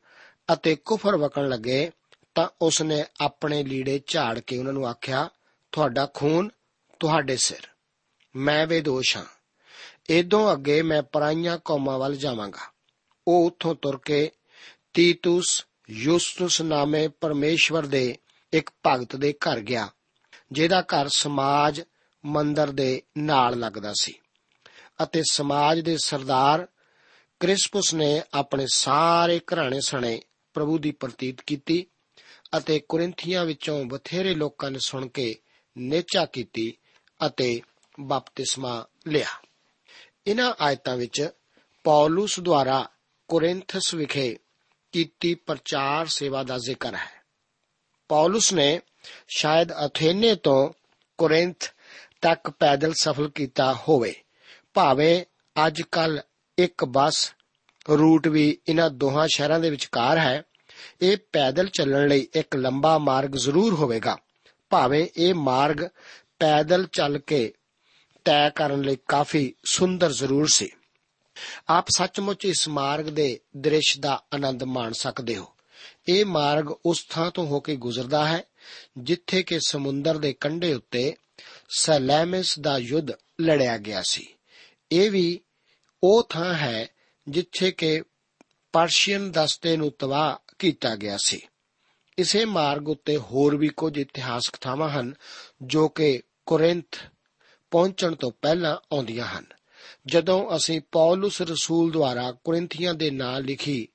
ਅਤੇ ਕੁਫਰ ਵਕਣ ਲੱਗੇ, ਤਾਂ ਉਸਨੇ ਆਪਣੇ ਲੀੜੇ ਝਾੜ ਕੇ ਉਹਨਾਂ ਨੂੰ ਆਖਿਆ, ਤੁਹਾਡਾ ਖੂਨ ਤੁਹਾਡੇ ਸਿਰ। ਮੈਂ ਬੇਦੋਸ਼ ਹਾਂ। ਇਦੋਂ ਅੱਗੇ ਮੈਂ ਪਰਾਈਆਂ ਕੌਮਾਂ ਵੱਲ ਜਾਵਾਂਗਾ। ਉਹ ਉੱਥੋਂ ਤੁਰ ਕੇ ਤੀਤੂਸ ਯੂਸਤੁਸ ਨਾਮੇ ਪਰਮੇਸ਼ਵਰ ਦੇ ਇੱਕ ਭਗਤ ਦੇ ਘਰ ਗਿਆ, ਜਿਹਦਾ ਘਰ ਸਮਾਜ ਮੰਦਰ ਦੇ ਨਾਲ ਲੱਗਦਾ ਸੀ ਅਤੇ ਸਮਾਜ ਦੇ ਸਰਦਾਰ ਕ੍ਰਿਸਪਸ ਨੇ ਆਪਣੇ ਸਾਰੇ ਘਰਾਣੇ ਸਣੇ ਪ੍ਰਭੂ ਦੀ ਪ੍ਰਤੀਤ ਕੀਤੀ ਅਤੇ ਕੁਰਿੰਥੀਆਂ ਵਿੱਚੋਂ ਬਥੇਰੇ ਲੋਕਾਂ ਨੇ ਸੁਣ ਕੇ ਨੇਚਾ ਕੀਤੀ ਅਤੇ ਬਪਤਿਸਮਾ ਲਿਆ। ਇਹਨਾਂ ਆਇਤਾਂ ਵਿੱਚ ਪੌਲਸ ਦੁਆਰਾ ਕੋਰਿੰਥਸ ਵਿਖੇ ਕੀਤੀ ਪ੍ਰਚਾਰ ਸੇਵਾ ਦਾ ਜ਼ਿਕਰ ਹੈ। ਪੌਲਸ ਨੇ ਸ਼ਾਇਦ ਅਥੇਨੇ ਤੋਂ ਕੋਰਿੰਥ ਤੱਕ ਪੈਦਲ ਸਫ਼ਰ ਕੀਤਾ ਹੋਵੇ, ਭਾਵੇਂ ਅੱਜ ਕੱਲ ਇੱਕ ਬੱਸ ਰੂਟ ਵੀ ਇਹਨਾਂ ਦੋਹਾਂ ਸ਼ਹਿਰਾਂ ਦੇ ਵਿਚਕਾਰ ਹੈ। ਇਹ ਪੈਦਲ ਚੱਲਣ ਲਈ ਇੱਕ ਲੰਬਾ ਮਾਰਗ ਜ਼ਰੂਰ ਹੋਵੇਗਾ। ਭਾਵੇਂ ਇਹ ਮਾਰਗ ਪੈਦਲ ਚੱਲ ਕੇ ਤੈਅ ਕਰਨ ਲਈ ਕਾਫੀ ਸੁੰਦਰ ਜ਼ਰੂਰ ਸੀ। ਆਪ ਸੱਚਮੁੱਚ ਇਸ ਮਾਰਗ ਦੇ ਦ੍ਰਿਸ਼ ਦਾ ਆਨੰਦ ਮਾਣ ਸਕਦੇ ਹੋ। ਇਹ ਮਾਰਗ ਉਸ ਥਾਂ ਤੋਂ ਹੋ ਕੇ ਗੁਜ਼ਰਦਾ ਹੈ, ਜਿੱਥੇ ਕਿ ਸਮੁੰਦਰ ਦੇ ਕੰਢੇ ਉੱਤੇ ਸੈਲੈਮਿਸ ਦਾ ਯੁੱਧ ਲੜਿਆ ਗਿਆ ਸੀ। ਇਹ ਵੀ ਉਹ ਥਾਂ ਹੈ ਜਿੱਥੇ ਕਿ ਪਰਸ਼ੀਅਨ ਦਸਤੇ ਨੂੰ ਤਬਾਹ ਕੀਤਾ ਗਿਆ ਸੀ। ਇਸੇ ਮਾਰਗ ਉੱਤੇ ਹੋਰ ਵੀ ਕੁਝ ਇਤਿਹਾਸਕ ਥਾਵਾਂ ਹਨ ਜੋ ਕਿ ਕੋਰਿੰਥ ਪਹੁੰਚਣ ਤੋਂ ਪਹਿਲਾਂ ਆਉਂਦੀਆਂ ਹਨ। ਜਦੋਂ ਅਸੀਂ ਪੌਲਸ ਰਸੂਲ ਦੁਆਰਾ ਕੋਰਿੰਥੀਆਂ ਦੇ ਨਾਂ ਲਿਖੀ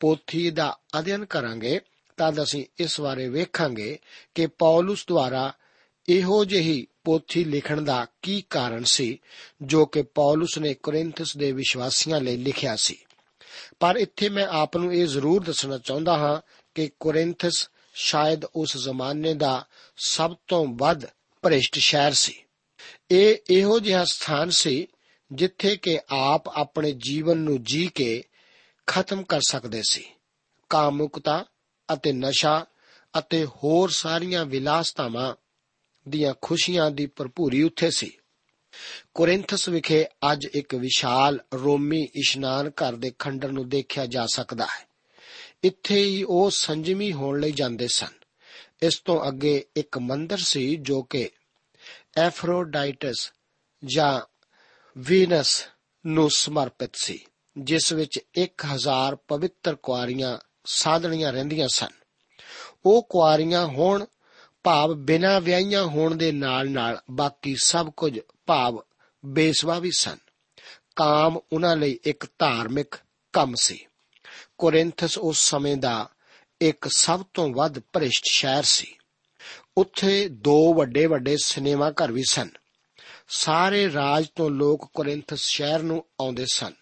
ਪੋਥੀ ਦਾ ਅਧਿਐਨ ਕਰਾਂਗੇ, ਤਦ ਅਸੀਂ ਇਸ ਬਾਰੇ ਵੇਖਾਂਗੇ ਕਿ ਪੌਲਸ ਦੁਆਰਾ ਇਹੋ ਜਿਹੀ ਪੋਥੀ ਲਿਖਣ ਦਾ ਕੀ ਕਾਰਨ ਸੀ, ਜੋ ਕਿ ਪੌਲਸ ਨੇ ਕੋਰਿੰਥਸ ਦੇ ਵਿਸ਼ਵਾਸੀਆਂ ਲਈ ਲਿਖਿਆ ਸੀ? ਪਰ ਇੱਥੇ ਮੈਂ ਆਪ ਨੂੰ ਇਹ ਜ਼ਰੂਰ ਦੱਸਣਾ ਚਾਹੁੰਦਾ ਹਾਂ ਕਿ ਕੋਰਿੰਥਸ ਸ਼ਾਇਦ ਉਸ ਜ਼ਮਾਨੇ ਦਾ ਸਭ ਤੋਂ ਵੱਧ ਭ੍ਰਿਸ਼ਟ ਸ਼ਹਿਰ ਸੀ। ਇਹ ਇਹੋ ਜਿਹਾ ਸਥਾਨ ਸੀ ਜਿੱਥੇ ਕਿ ਆਪ ਆਪਣੇ ਜੀਵਨ ਨੂੰ ਜੀ ਕੇ ਖਤਮ ਕਰ ਸਕਦੇ ਸੀ। ਕਾਮੁਕਤਾ ਅਤੇ ਨਸ਼ਾ ਅਤੇ ਹੋਰ ਸਾਰੀਆਂ ਵਿਲਾਸਤਾਵਾਂ ਦੀਆਂ ਖੁਸ਼ੀਆਂ ਦੀ ਭਰਪੂਰੀ ਉੱਥੇ ਸੀ। ਕੋਰਿੰਥਸ ਵਿਖੇ ਅੱਜ ਇੱਕ ਵਿਸ਼ਾਲ ਰੋਮੀ ਇਸ਼ਨਾਨ ਘਰ ਦੇ ਖੰਡਰ ਨੂੰ ਦੇਖਿਆ ਜਾ ਸਕਦਾ ਹੈ। ਇੱਥੇ ਹੀ ਉਹ ਸੰਜਮੀ ਹੋਣ ਲਈ ਜਾਂਦੇ ਸਨ। ਇਸ ਤੋਂ ਅੱਗੇ ਇੱਕ ਮੰਦਰ ਸੀ ਜੋ ਕਿ ਐਫਰੋਡਾਈਟਸ ਜਾਂ ਵੀਨਸ ਨੂੰ ਸਮਰਪਿਤ ਸੀ, ਜਿਸ ਵਿੱਚ 1000 ਪਵਿੱਤਰ ਕੁਆਰੀਆਂ ਸਾਧਣੀਆਂ ਰਹਿੰਦੀਆਂ ਸਨ। ਉਹ ਕੁਆਰੀਆਂ ਹੋਣ ਭਾਵ ਬਿਨਾਂ ਵਿਆਹੀਆਂ ਹੋਣ ਦੇ ਨਾਲ-ਨਾਲ ਬਾਕੀ ਸਭ ਕੁਝ ਭਾਵ ਬੇਸਵਾ ਵੀ ਸਨ। ਕਾਮ ਉਹਨਾਂ ਲਈ ਇੱਕ ਧਾਰਮਿਕ ਕੰਮ ਸੀ। ਕੋਰਿੰਥਸ ਉਸ ਸਮੇਂ ਦਾ ਇੱਕ ਸਭ ਤੋਂ ਵੱਧ ਭ੍ਰਿਸ਼ਟ ਸ਼ਹਿਰ ਸੀ। ਉੱਥੇ ਦੋ ਵੱਡੇ ਵੱਡੇ ਸਿਨੇਮਾ ਘਰ ਵੀ ਸਨ। ਸਾਰੇ ਰਾਜ ਤੋਂ ਲੋਕ ਕੋਰਿੰਥਸ ਸ਼ਹਿਰ ਨੂੰ ਆਉਂਦੇ ਸਨ।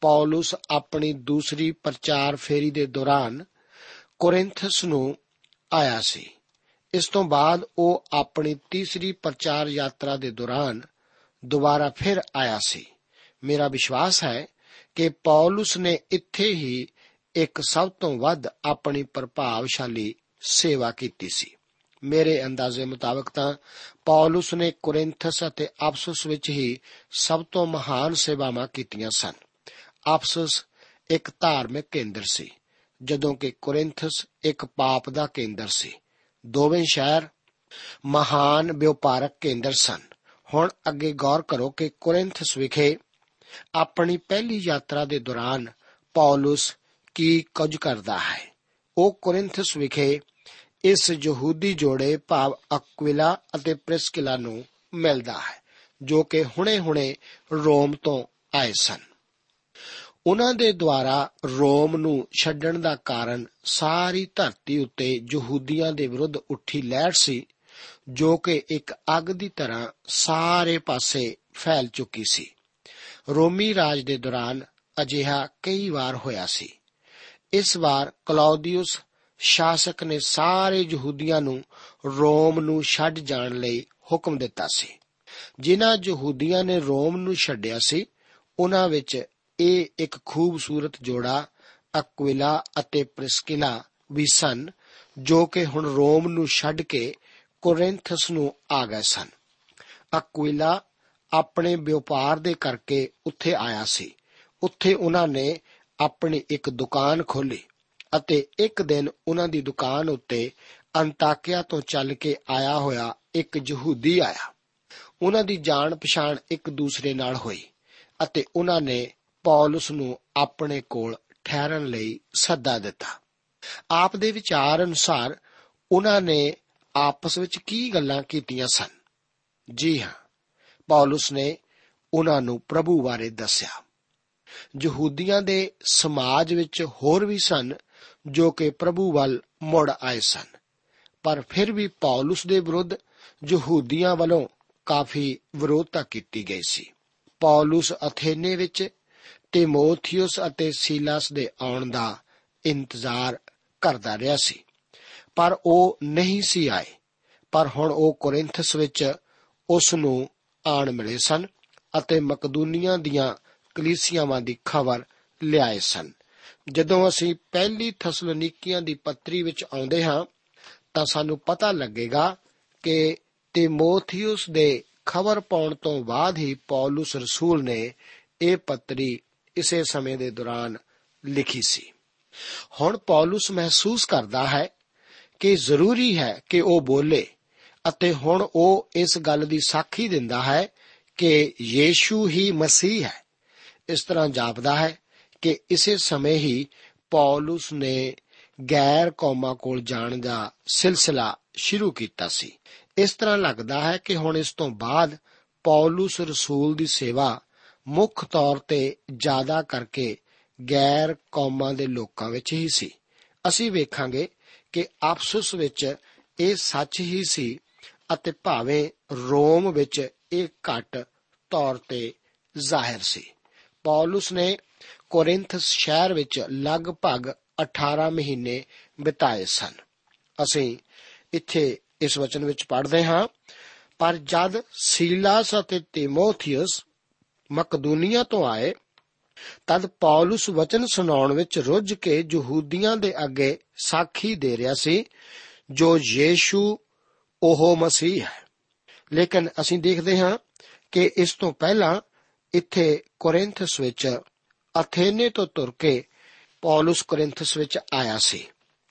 ਪੌਲਸ ਆਪਣੀ ਦੂਸਰੀ ਪ੍ਰਚਾਰ ਫੇਰੀ ਦੇ ਦੌਰਾਨ ਕੋਰਿੰਥਸ ਨੂੰ ਆਇਆ ਸੀ। ਇਸ ਤੋਂ ਬਾਅਦ ਉਹ ਆਪਣੀ ਤੀਸਰੀ ਪ੍ਰਚਾਰ ਯਾਤਰਾ ਦੇ ਦੌਰਾਨ ਦੁਬਾਰਾ ਫਿਰ ਆਇਆ ਸੀ। ਮੇਰਾ ਵਿਸ਼ਵਾਸ ਹੈ ਕਿ ਪੌਲਸ ਨੇ ਇੱਥੇ ਹੀ ਇੱਕ ਸਭ ਤੋਂ ਵੱਧ ਆਪਣੀ ਪ੍ਰਭਾਵਸ਼ਾਲੀ ਸੇਵਾ ਕੀਤੀ ਸੀ। ਮੇਰੇ ਅੰਦਾਜ਼ੇ ਮੁਤਾਬਕ ਤਾਂ ਪੌਲਸ ਨੇ ਕੋਰਿੰਥਸ ਅਤੇ ਅਫਸਸ ਵਿੱਚ ਹੀ ਸਭ ਤੋਂ ਮਹਾਨ ਸੇਵਾਵਾਂ ਕੀਤੀਆਂ ਸਨ। ਅਫਸਸ ਇੱਕ ਧਾਰਮਿਕ ਕੇਂਦਰ ਸੀ, ਜਦੋਂ ਕਿ ਕੋਰਿੰਥਸ ਇੱਕ ਪਾਪ ਦਾ ਕੇਂਦਰ ਸੀ। ਦੋਵੇਂ ਸ਼ਹਿਰ ਮਹਾਨ ਵਪਾਰਕ ਕੇਂਦਰ ਸਨ। ਹੁਣ ਅੱਗੇ ਗੌਰ ਕਰੋ ਕਿ ਕੋਰਿੰਥਸ ਵਿਖੇ ਆਪਣੀ ਪਹਿਲੀ ਯਾਤਰਾ ਦੇ ਦੌਰਾਨ ਪੌਲਸ ਕੀ ਕੁਝ ਕਰਦਾ ਹੈ। ਉਹ ਕੋਰਿੰਥਸ ਵਿਖੇ ਇਸ ਯਹੂਦੀ ਜੋੜੇ ਭਾਵ ਅਕਵਿਲਾ ਅਤੇ ਪ੍ਰਿਸਕਿਲਾ ਨੂੰ ਮਿਲਦਾ ਹੈ, ਜੋ ਕਿ ਹੁਣੇ-ਹੁਣੇ ਰੋਮ ਤੋਂ ਆਏ ਸਨ। ਉਹਨਾਂ ਦੇ ਦੁਆਰਾ ਰੋਮ ਨੂੰ ਛੱਡਣ ਦਾ ਕਾਰਨ ਸਾਰੀ ਧਰਤੀ ਉੱਤੇ ਯਹੂਦੀਆਂ ਦੇ ਵਿਰੁੱਧ ਉੱਠੀ ਲਹਿਰ ਸੀ, ਜੋ ਕਿ ਇੱਕ ਅੱਗ ਦੀ ਤਰ੍ਹਾਂ ਸਾਰੇ ਪਾਸੇ ਫੈਲ ਚੁੱਕੀ ਸੀ। ਰੋਮੀ ਰਾਜ ਦੇ ਦੌਰਾਨ ਅਜਿਹਾ ਕਈ ਵਾਰ ਹੋਇਆ ਸੀ। ਇਸ ਵਾਰ ਕਲੌਦੀਅਸ ਸ਼ਾਸਕ ਨੇ ਸਾਰੇ ਯਹੂਦੀਆਂ ਨੂੰ ਰੋਮ ਨੂੰ ਛੱਡ ਜਾਣ ਲਈ ਹੁਕਮ ਦਿੱਤਾ ਸੀ। ਜਿਨ੍ਹਾਂ ਯਹੂਦੀਆਂ ਨੇ ਰੋਮ ਨੂੰ ਛੱਡਿਆ ਸੀ, ਉਹਨਾਂ ਵਿੱਚ ਇਹ ਇੱਕ ਖੂਬਸੂਰਤ ਜੋੜਾ ਅਕਵਿਲਾ ਅਤੇ ਪ੍ਰਿਸਕਿਲਾ ਵੀ ਸਨ, ਜੋ ਕਿ ਹੁਣ ਰੋਮ ਨੂੰ ਛੱਡ ਕੇ ਕੋਰਿੰਥਸ ਨੂੰ ਆ ਗਏ ਸਨ। ਅਕਵਿਲਾ ਆਪਣੇ ਵਪਾਰ ਦੇ ਕਰਕੇ ਉੱਥੇ ਆਇਆ ਸੀ। ਉੱਥੇ ਉਹਨਾਂ ਨੇ ਆਪਣੀ ਇੱਕ ਦੁਕਾਨ ਖੋਲੀ ਅਤੇ ਇੱਕ ਦਿਨ ਉਹਨਾਂ ਦੀ ਦੁਕਾਨ ਉੱਤੇ ਅੰਤਾਕਿਆ ਤੋਂ ਚੱਲ ਕੇ ਆਇਆ ਹੋਇਆ ਇੱਕ ਯਹੂਦੀ ਆਇਆ। ਉਹਨਾਂ ਦੀ ਜਾਣ ਪਛਾਣ ਇੱਕ ਦੂਸਰੇ ਨਾਲ ਹੋਈ ਅਤੇ ਉਹਨਾਂ ਨੇ ਪੌਲਸ ਨੂੰ ਆਪਣੇ ਕੋਲ ਠਹਿਰਨ ਲਈ ਸੱਦਾ ਦਿੱਤਾ। ਆਪ ਦੇ ਵਿਚਾਰ ਅਨੁਸਾਰ ਉਹਨਾਂ ਨੇ ਆਪਸ ਵਿੱਚ ਕੀ ਗੱਲਾਂ ਕੀਤੀਆਂ ਸਨ? ਜੀ ਹਾਂ, ਪੌਲਸ ਨੇ ਉਹਨਾਂ ਨੂੰ ਪ੍ਰਭੂ ਬਾਰੇ ਦੱਸਿਆ। ਯਹੂਦੀਆਂ ਦੇ ਸਮਾਜ ਵਿੱਚ ਹੋਰ ਵੀ ਸਨ ਜੋ ਕਿ ਪ੍ਰਭੂ ਵੱਲ ਮੁੜ ਆਏ ਸਨ। ਪਰ ਫਿਰ ਵੀ ਪੌਲਸ ਦੇ ਵਿਰੁੱਧ ਯਹੂਦੀਆਂ ਵੱਲੋਂ ਕਾਫੀ ਵਿਰੋਧਤਾ ਕੀਤੀ ਗਈ ਸੀ। ਪੌਲਸ ਅਥੇਨੇ ਵਿੱਚ ਤਿਮੋਥਿਉਸ ਅਤੇ ਸੀਲਾਸ ਦੇ ਆਉਣ ਦਾ ਇੰਤਜ਼ਾਰ ਕਰਦਾ ਰਿਹਾ ਸੀ। ਪਰ ਉਹ ਨਹੀਂ ਸੀ ਆਏ। ਪਰ ਹੁਣ ਉਹ ਕੋਰਿੰਥਸ ਵਿੱਚ ਉਸ ਨੂੰ ਆਣ ਮਿਲੇ ਸਨ ਅਤੇ ਮਕਦੂਨੀਆ ਦੀਆਂ ਕਲੀਸਿਆਵਾਂ ਦੀ ਖਬਰ ਲਿਆਏ ਸਨ। ਜਦੋਂ ਅਸੀਂ ਪਹਿਲੀ ਥਸਲੋਨੀਕੀਆਂ ਦੀ ਪੱਤਰੀ ਵਿੱਚ ਆਉਂਦੇ ਹਾਂ, ਤਾਂ ਸਾਨੂੰ ਪਤਾ ਲੱਗੇਗਾ ਕਿ ਤਿਮੋਥਿਉਸ ਦੇ ਖਬਰ ਪਾਉਣ ਤੋਂ ਬਾਅਦ ਹੀ ਪੌਲਸ ਰਸੂਲ ਨੇ ਇਹ ਪੱਤਰੀ ਇਸੇ ਸਮੇਂ ਦੇ ਦੌਰਾਨ ਲਿਖੀ ਸੀ। ਹੁਣ ਪੌਲਸ ਮਹਿਸੂਸ ਕਰਦਾ ਹੈ ਕਿ ਜ਼ਰੂਰੀ ਹੈ ਕਿ ਉਹ ਬੋਲੇ ਅਤੇ ਹੁਣ ਉਹ ਇਸ ਗੱਲ ਦੀ ਸਾਖੀ ਦਿੰਦਾ ਹੈ ਕਿ ਯੀਸ਼ੂ ਹੀ ਮਸੀਹ ਹੈ। ਇਸ ਤਰ੍ਹਾਂ ਜਾਪਦਾ ਹੈ ਕਿ ਇਸੇ ਸਮੇਂ ਹੀ ਪੌਲਸ ਨੇ ਗੈਰ ਕੌਮਾਂ ਕੋਲ ਜਾਣ ਦਾ ਸਿਲਸਿਲਾ ਸ਼ੁਰੂ ਕੀਤਾ ਸੀ। ਇਸ ਤਰ੍ਹਾਂ ਲੱਗਦਾ ਹੈ ਕਿ ਹੁਣ ਇਸ ਤੋਂ ਬਾਅਦ ਪੌਲਸ ਰਸੂਲ ਦੀ ਸੇਵਾ ਮੁੱਖ ਤੌਰ ਤੇ ਜ਼ਿਆਦਾ ਕਰਕੇ ਗੈਰ ਕੌਮਾਂ ਦੇ ਲੋਕਾਂ ਵਿੱਚ ਹੀ ਸੀ। ਅਸੀਂ ਵੇਖਾਂਗੇ ਕਿ ਆਪਸਸ ਵਿੱਚ ਇਹ ਸੱਚ ਹੀ ਸੀ ਅਤੇ ਭਾਵੇਂ ਰੋਮ ਵਿੱਚ ਇਹ ਘੱਟ ਤੌਰ ਤੇ ਜ਼ਾਹਿਰ ਸੀ। ਪੌਲਸ ਨੇ ਕੋਰਿੰਥਸ ਸ਼ਹਿਰ ਵਿੱਚ ਲਗਭਗ 18 ਮਹੀਨੇ ਬਿਤਾਏ ਸਨ। ਅਸੀਂ ਇੱਥੇ ਇਸ ਵਚਨ ਵਿੱਚ ਪੜ੍ਹਦੇ ਹਾਂ, ਪਰ ਜਦ ਸੀਲਾਸ ਅਤੇ ਤਿਮੋਥੀਅਸ ਮਕਦੂਨੀਆ ਤੋਂ ਆਏ, ਤਦ ਪੌਲਸ ਵਚਨ ਸੁਣਾਉਣ ਵਿੱਚ ਰੁੱਝ ਕੇ ਯਹੂਦੀਆਂ ਦੇ ਅੱਗੇ ਸਾਖੀ ਦੇ ਰਿਹਾ ਸੀ, ਜੋ ਯੀਸ਼ੂ ਉਹ ਮਸੀਹ ਹੈ। ਲੇਕਿਨ ਅਸੀਂ ਦੇਖਦੇ ਹਾਂ ਕਿ ਇਸ ਤੋਂ ਪਹਿਲਾਂ ਇੱਥੇ ਕੋਰਿੰਥਸ ਵਿੱਚ ਅਥੇਨੇ ਤੋਂ ਤੁਰ ਕੇ ਪੌਲਸ ਕੋਰਿੰਥਸ ਵਿੱਚ ਆਇਆ ਸੀ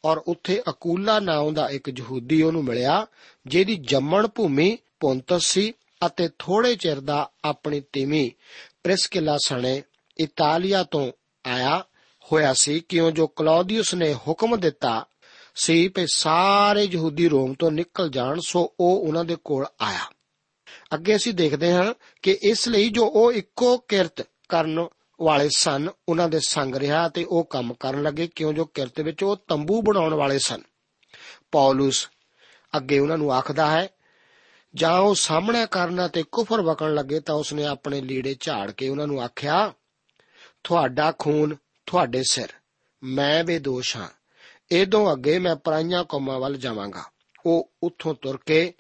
ਔਰ ਉੱਥੇ ਅਕੂਲਾ ਨਾਮ ਦਾ ਇੱਕ ਯਹੂਦੀ ਉਹਨੂੰ ਮਿਲਿਆ, ਜਿਹਦੀ ਜੰਮਣ ਭੂਮੀ ਪੁੰਤਸ ਸੀ ਅਤੇ ਥੋੜੇ ਚਿਰ ਦਾ ਆਪਣੀ ਤੀਵੀਂ ਪ੍ਰਿਸਕਿਲਾ ਸਣੇ ਇਤਾਲੀਆ ਤੋਂ ਆਇਆ ਹੋਇਆ ਸੀ, ਕਿਉਂ ਜੋ ਕਲੌਦੀਅਸ ਨੇ ਹੁਕਮ ਦਿੱਤਾ ਸੀ ਕਿ ਸਾਰੇ ਯਹੂਦੀ ਰੋਮ ਤੋਂ ਨਿਕਲ ਜਾਣ, ਸੋ ਉਹ ਉਹਨਾਂ ਦੇ ਕੋਲ ਆਇਆ। ਅੱਗੇ ਅਸੀਂ ਦੇਖਦੇ ਹਾਂ ਕਿ ਇਸ ਲਈ ਜੋ ਉਹ ਇੱਕੋ ਕਿਰਤ ਕਰਨ ਵਾਲੇ ਸਨ, ਉਹਨਾਂ ਦੇ ਸੰਗ ਰਿਹਾ ਤੇ ਉਹ ਕੰਮ ਕਰਨ ਲੱਗੇ, ਕਿਉਂ ਜੋ ਕਿਰਤ ਵਿੱਚ ਉਹ ਤੰਬੂ ਬਣਾਉਣ ਵਾਲੇ ਸਨ। ਪੌਲਸ ਅੱਗੇ ਉਹਨਾਂ ਨੂੰ ਆਖਦਾ ਹੈ ਜਾਂ ਉਹ ਸਾਹਮਣੇ ਕਰਨਾ ਤੇ ਕੁਫਰ ਵਕਣ ਲੱਗੇ ਤਾਂ ਉਸਨੇ ਆਪਣੇ ਲੀੜੇ ਝਾੜ ਕੇ ਉਹਨਾਂ ਨੂੰ ਆਖਿਆ, ਤੁਹਾਡਾ ਖੂਨ ਤੁਹਾਡੇ ਸਿਰ, ਮੈਂ ਬੇਦੋਸ਼ ਹਾਂ। ਇਦੋਂ ਅੱਗੇ ਮੈਂ ਪਰਾਈਆਂ ਕੌਮਾਂ ਵੱਲ ਜਾਵਾਂਗਾ। ਉਹ ਉੱਥੋਂ ਤੁਰ ਕੇ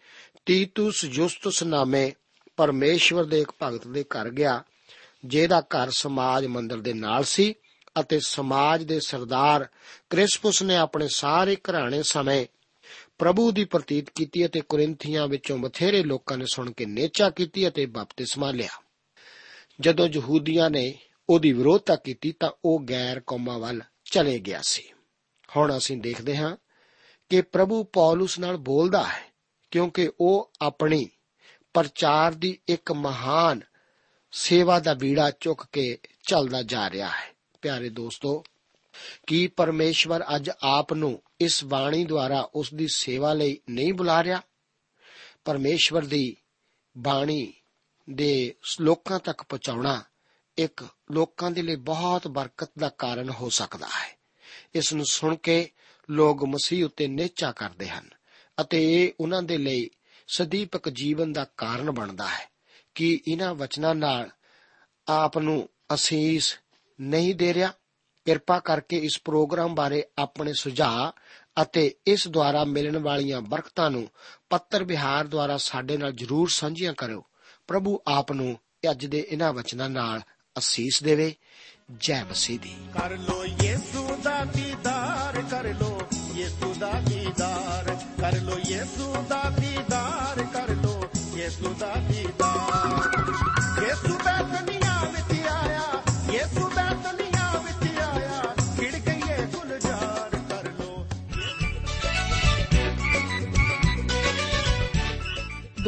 ਤੀਤੂਸ ਜੁਸਤਸ ਨਾਮੇ ਪਰਮੇਸ਼ਵਰ ਦੇ ਇੱਕ ਭਗਤ ਦੇ ਘਰ ਗਿਆ, ਜਿਹਦਾ ਘਰ ਸਮਾਜ ਮੰਦਰ ਦੇ ਨਾਲ ਸੀ ਅਤੇ ਸਮਾਜ ਦੇ ਸਰਦਾਰ ਕ੍ਰਿਸਪਸ ਨੇ ਆਪਣੇ ਸਾਰੇ ਘਰਾਣੇ ਸਮੇਂ ਪ੍ਰਭੂ ਦੀ ਪ੍ਰਤੀਤ ਕੀਤੀ ਅਤੇ ਕੋਰਿੰਥੀਆਂ ਵਿੱਚੋਂ ਬਥੇਰੇ ਲੋਕਾਂ ਨੇ ਸੁਣ ਕੇ ਨੇਚਾ ਕੀਤੀ ਅਤੇ ਬਪਤਿਸਮਾ ਲਿਆ। ਜਦੋਂ ਯਹੂਦੀਆਂ ਨੇ ਉਹਦੀ ਵਿਰੋਧਤਾ ਕੀਤੀ ਤਾਂ ਉਹ ਗੈਰ ਕੌਮਾਂ ਵੱਲ ਚਲੇ ਗਿਆ ਸੀ। ਹੁਣ ਅਸੀਂ ਦੇਖਦੇ ਹਾਂ ਕਿ ਪ੍ਰਭੂ ਪੌਲਸ ਨਾਲ ਬੋਲਦਾ ਹੈ, ਕਿਉਂਕਿ ਉਹ ਆਪਣੀ ਪ੍ਰਚਾਰ ਦੀ ਇੱਕ ਮਹਾਨ ਸੇਵਾ ਦਾ ਬੀੜਾ ਚੁੱਕ ਕੇ ਚੱਲਦਾ ਜਾ ਰਿਹਾ ਹੈ। ਪਿਆਰੇ ਦੋਸਤੋ ਕੀ ਪਰਮੇਸ਼ਵਰ ਅੱਜ ਆਪ ਨੂੰ ਇਸ ਬਾਣੀ ਦੁਆਰਾ ਉਸ ਦੀ ਸੇਵਾ ਲਈ ਨਹੀਂ ਬੁਲਾ ਰਿਹਾ? ਪਰਮੇਸ਼ਵਰ ਦੀ ਬਾਣੀ ਦੇ ਲੋਕਾਂ ਤੱਕ ਪਹੁੰਚਾਉਣਾ ਇੱਕ ਲੋਕਾਂ ਦੇ ਲਈ ਬਹੁਤ ਬਰਕਤ ਦਾ ਕਾਰਨ ਹੋ ਸਕਦਾ ਹੈ। ਇਸ ਨੂੰ ਸੁਣ ਕੇ ਲੋਕ ਮਸੀਹ ਉੱਤੇ ਨੇਚਾ ਕਰਦੇ ਹਨ ਅਤੇ ਇਹ ਉਹਨਾਂ ਦੇ ਲਈ ਸਦੀਪਕ ਜੀਵਨ ਦਾ ਕਾਰਨ ਬਣਦਾ ਹੈ ਕਿ ਇਹਨਾਂ ਵਚਨਾਂ ਨਾਲ ਆਪ ਨੂੰ ਅਸੀਸ ਨਹੀਂ ਦੇ ਰਿਹਾ। ਕਿਰਪਾ ਕਰਕੇ ਇਸ ਪ੍ਰੋਗਰਾਮ ਬਾਰੇ ਆਪਣੇ ਸੁਝਾਅ ਅਤੇ ਇਸ ਦੁਆਰਾ ਮਿਲਣ ਵਾਲੀਆਂ ਬਰਕਤਾਂ ਨੂੰ ਪੱਤਰ ਵਿਹਾਰ ਦੁਆਰਾ ਸਾਡੇ ਨਾਲ ਜਰੂਰ ਸਾਂਝੀਆਂ ਕਰੋ ਪ੍ਰਭੂ ਆਪ ਨੂੰ ਅੱਜ ਦੇ ਇਹਨਾਂ ਵਚਨਾਂ ਨਾਲ ਅਸੀਸ ਦੇਵੇ। ਜੈ ਮਸੀਹ ਦੀ। ਕਰ ਲੋ ਯੇਸੂ ਦਾ ਦੀਦਾਰ, ਕਰ ਲੋ ਯੇਸੂ ਦਾ ਦੀਦਾਰ, ਕਰ ਲੋ ਯੇਸੂ ਦਾ ਦੀਦਾਰ, ਕਰ ਲੋ ਯੇਸੂ ਦਾ ਦੀਦਾਰ।